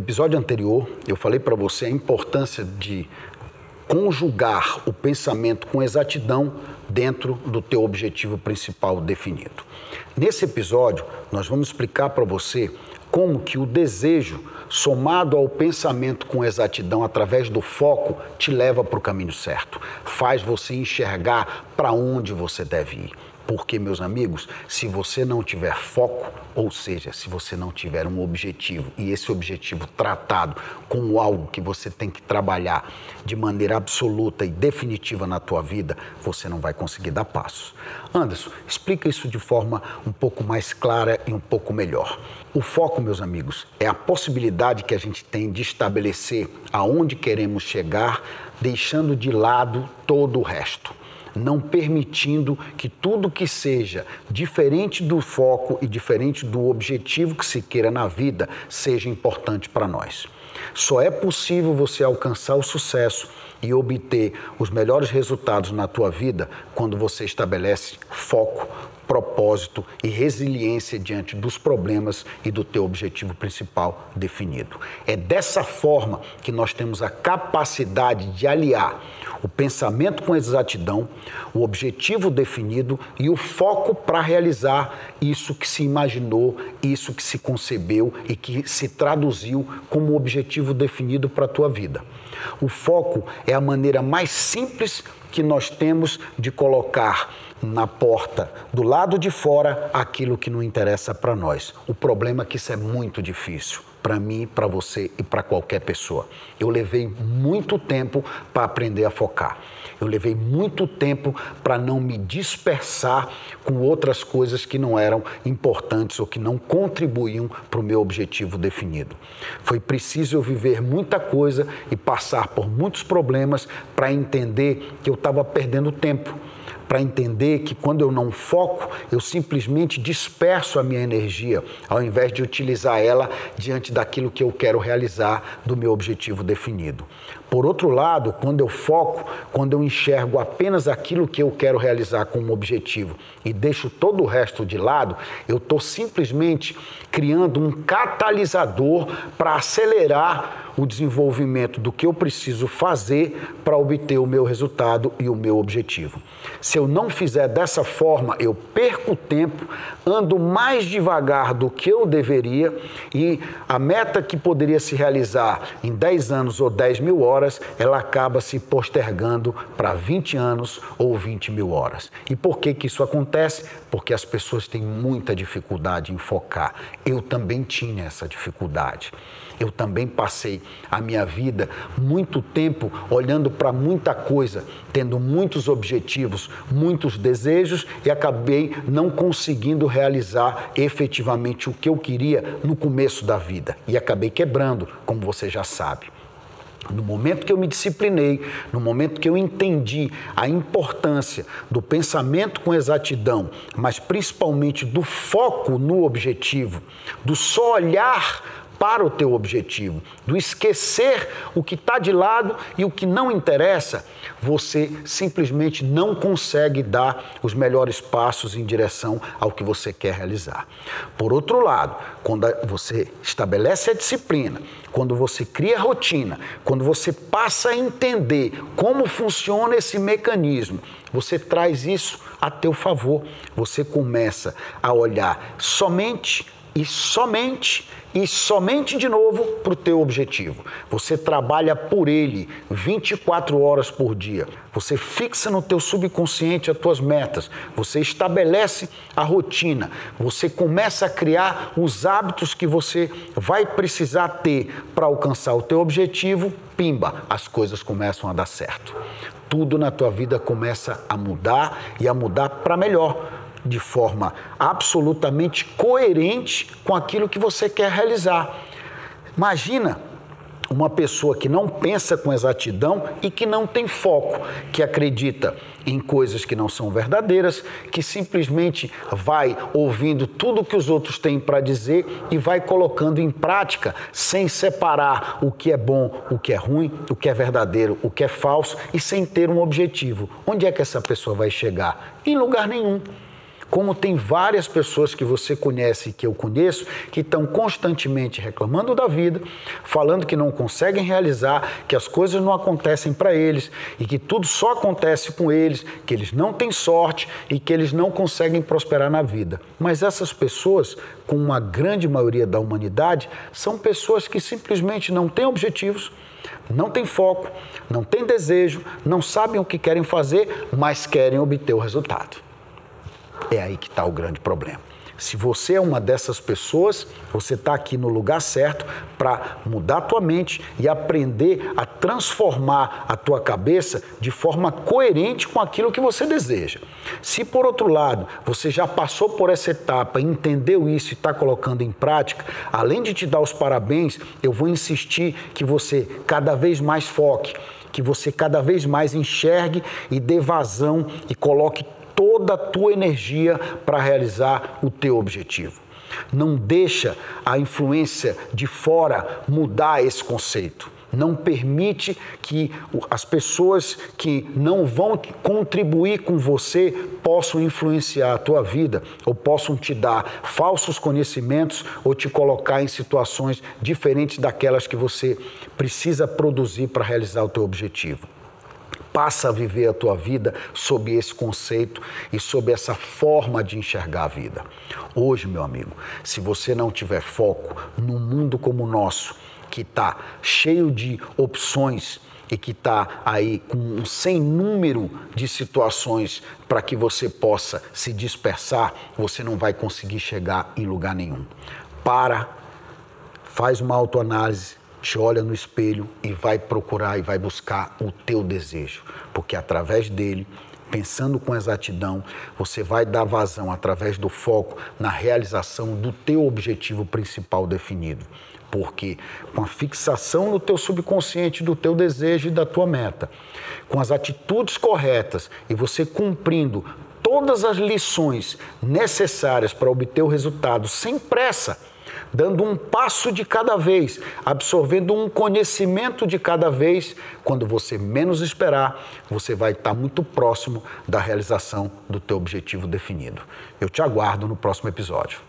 episódio anterior, eu falei para você a importância de conjugar o pensamento com exatidão dentro do teu objetivo principal definido. Nesse episódio, nós vamos explicar para você como que o desejo somado ao pensamento com exatidão através do foco te leva para o caminho certo, faz você enxergar para onde você deve ir. Porque, meus amigos, se você não tiver foco, ou seja, se você não tiver um objetivo e esse objetivo tratado como algo que você tem que trabalhar de maneira absoluta e definitiva na tua vida, você não vai conseguir dar passos. Anderson, explica isso de forma um pouco mais clara e um pouco melhor. O foco, meus amigos, é a possibilidade que a gente tem de estabelecer aonde queremos chegar, deixando de lado todo o resto não permitindo que tudo que seja diferente do foco e diferente do objetivo que se queira na vida seja importante para nós. Só é possível você alcançar o sucesso e obter os melhores resultados na tua vida quando você estabelece foco, propósito e resiliência diante dos problemas e do teu objetivo principal definido. É dessa forma que nós temos a capacidade de aliar o pensamento com exatidão, o objetivo definido e o foco para realizar isso que se imaginou, isso que se concebeu e que se traduziu como objetivo definido para a tua vida. O foco é a maneira mais simples que nós temos de colocar na porta, do lado de fora, aquilo que não interessa para nós. O problema é que isso é muito difícil para mim, para você e para qualquer pessoa. Eu levei muito tempo para aprender a focar. Eu levei muito tempo para não me dispersar com outras coisas que não eram importantes ou que não contribuíam para o meu objetivo definido. Foi preciso eu viver muita coisa e passar por muitos problemas para entender que eu estava perdendo tempo para entender que quando eu não foco, eu simplesmente disperso a minha energia, ao invés de utilizar ela diante daquilo que eu quero realizar do meu objetivo definido. Por outro lado, quando eu foco, quando eu enxergo apenas aquilo que eu quero realizar como objetivo e deixo todo o resto de lado, eu estou simplesmente criando um catalisador para acelerar o desenvolvimento do que eu preciso fazer para obter o meu resultado e o meu objetivo. Se eu não fizer dessa forma, eu perco tempo, ando mais devagar do que eu deveria e a meta que poderia se realizar em 10 anos ou 10 mil horas, ela acaba se postergando para 20 anos ou 20 mil horas. E por que, que isso acontece? Porque as pessoas têm muita dificuldade em focar. Eu também tinha essa dificuldade. Eu também passei a minha vida muito tempo olhando para muita coisa, tendo muitos objetivos, muitos desejos e acabei não conseguindo realizar efetivamente o que eu queria no começo da vida e acabei quebrando, como você já sabe. No momento que eu me disciplinei, no momento que eu entendi a importância do pensamento com exatidão, mas principalmente do foco no objetivo, do só olhar para o teu objetivo, do esquecer o que está de lado e o que não interessa, você simplesmente não consegue dar os melhores passos em direção ao que você quer realizar. Por outro lado, quando você estabelece a disciplina, quando você cria a rotina, quando você passa a entender como funciona esse mecanismo, você traz isso a teu favor. Você começa a olhar somente e somente e somente de novo para o teu objetivo. Você trabalha por ele 24 horas por dia. Você fixa no teu subconsciente as tuas metas. Você estabelece a rotina. Você começa a criar os hábitos que você vai precisar ter para alcançar o teu objetivo. Pimba, as coisas começam a dar certo. Tudo na tua vida começa a mudar e a mudar para melhor de forma absolutamente coerente com aquilo que você quer realizar. Imagina uma pessoa que não pensa com exatidão e que não tem foco, que acredita em coisas que não são verdadeiras, que simplesmente vai ouvindo tudo que os outros têm para dizer e vai colocando em prática sem separar o que é bom, o que é ruim, o que é verdadeiro, o que é falso e sem ter um objetivo. Onde é que essa pessoa vai chegar? Em lugar nenhum como tem várias pessoas que você conhece e que eu conheço que estão constantemente reclamando da vida, falando que não conseguem realizar, que as coisas não acontecem para eles e que tudo só acontece com eles, que eles não têm sorte e que eles não conseguem prosperar na vida. Mas essas pessoas, com uma grande maioria da humanidade, são pessoas que simplesmente não têm objetivos não tem foco, não tem desejo, não sabem o que querem fazer, mas querem obter o resultado. É aí que está o grande problema. Se você é uma dessas pessoas, você está aqui no lugar certo para mudar a tua mente e aprender a transformar a tua cabeça de forma coerente com aquilo que você deseja. Se por outro lado você já passou por essa etapa, entendeu isso e está colocando em prática, além de te dar os parabéns, eu vou insistir que você cada vez mais foque, que você cada vez mais enxergue e dê vazão e coloque toda a tua energia para realizar o teu objetivo. Não deixa a influência de fora mudar esse conceito. Não permite que as pessoas que não vão contribuir com você possam influenciar a tua vida ou possam te dar falsos conhecimentos ou te colocar em situações diferentes daquelas que você precisa produzir para realizar o teu objetivo. Passa a viver a tua vida sob esse conceito e sob essa forma de enxergar a vida. Hoje, meu amigo, se você não tiver foco num mundo como o nosso, que está cheio de opções e que está aí com um sem número de situações para que você possa se dispersar, você não vai conseguir chegar em lugar nenhum. Para, faz uma autoanálise, te olha no espelho e vai procurar e vai buscar o teu desejo, porque através dele, pensando com exatidão, você vai dar vazão através do foco na realização do teu objetivo principal definido. Porque com a fixação no teu subconsciente do teu desejo e da tua meta, com as atitudes corretas e você cumprindo todas as lições necessárias para obter o resultado sem pressa, dando um passo de cada vez, absorvendo um conhecimento de cada vez. Quando você menos esperar, você vai estar muito próximo da realização do teu objetivo definido. Eu te aguardo no próximo episódio.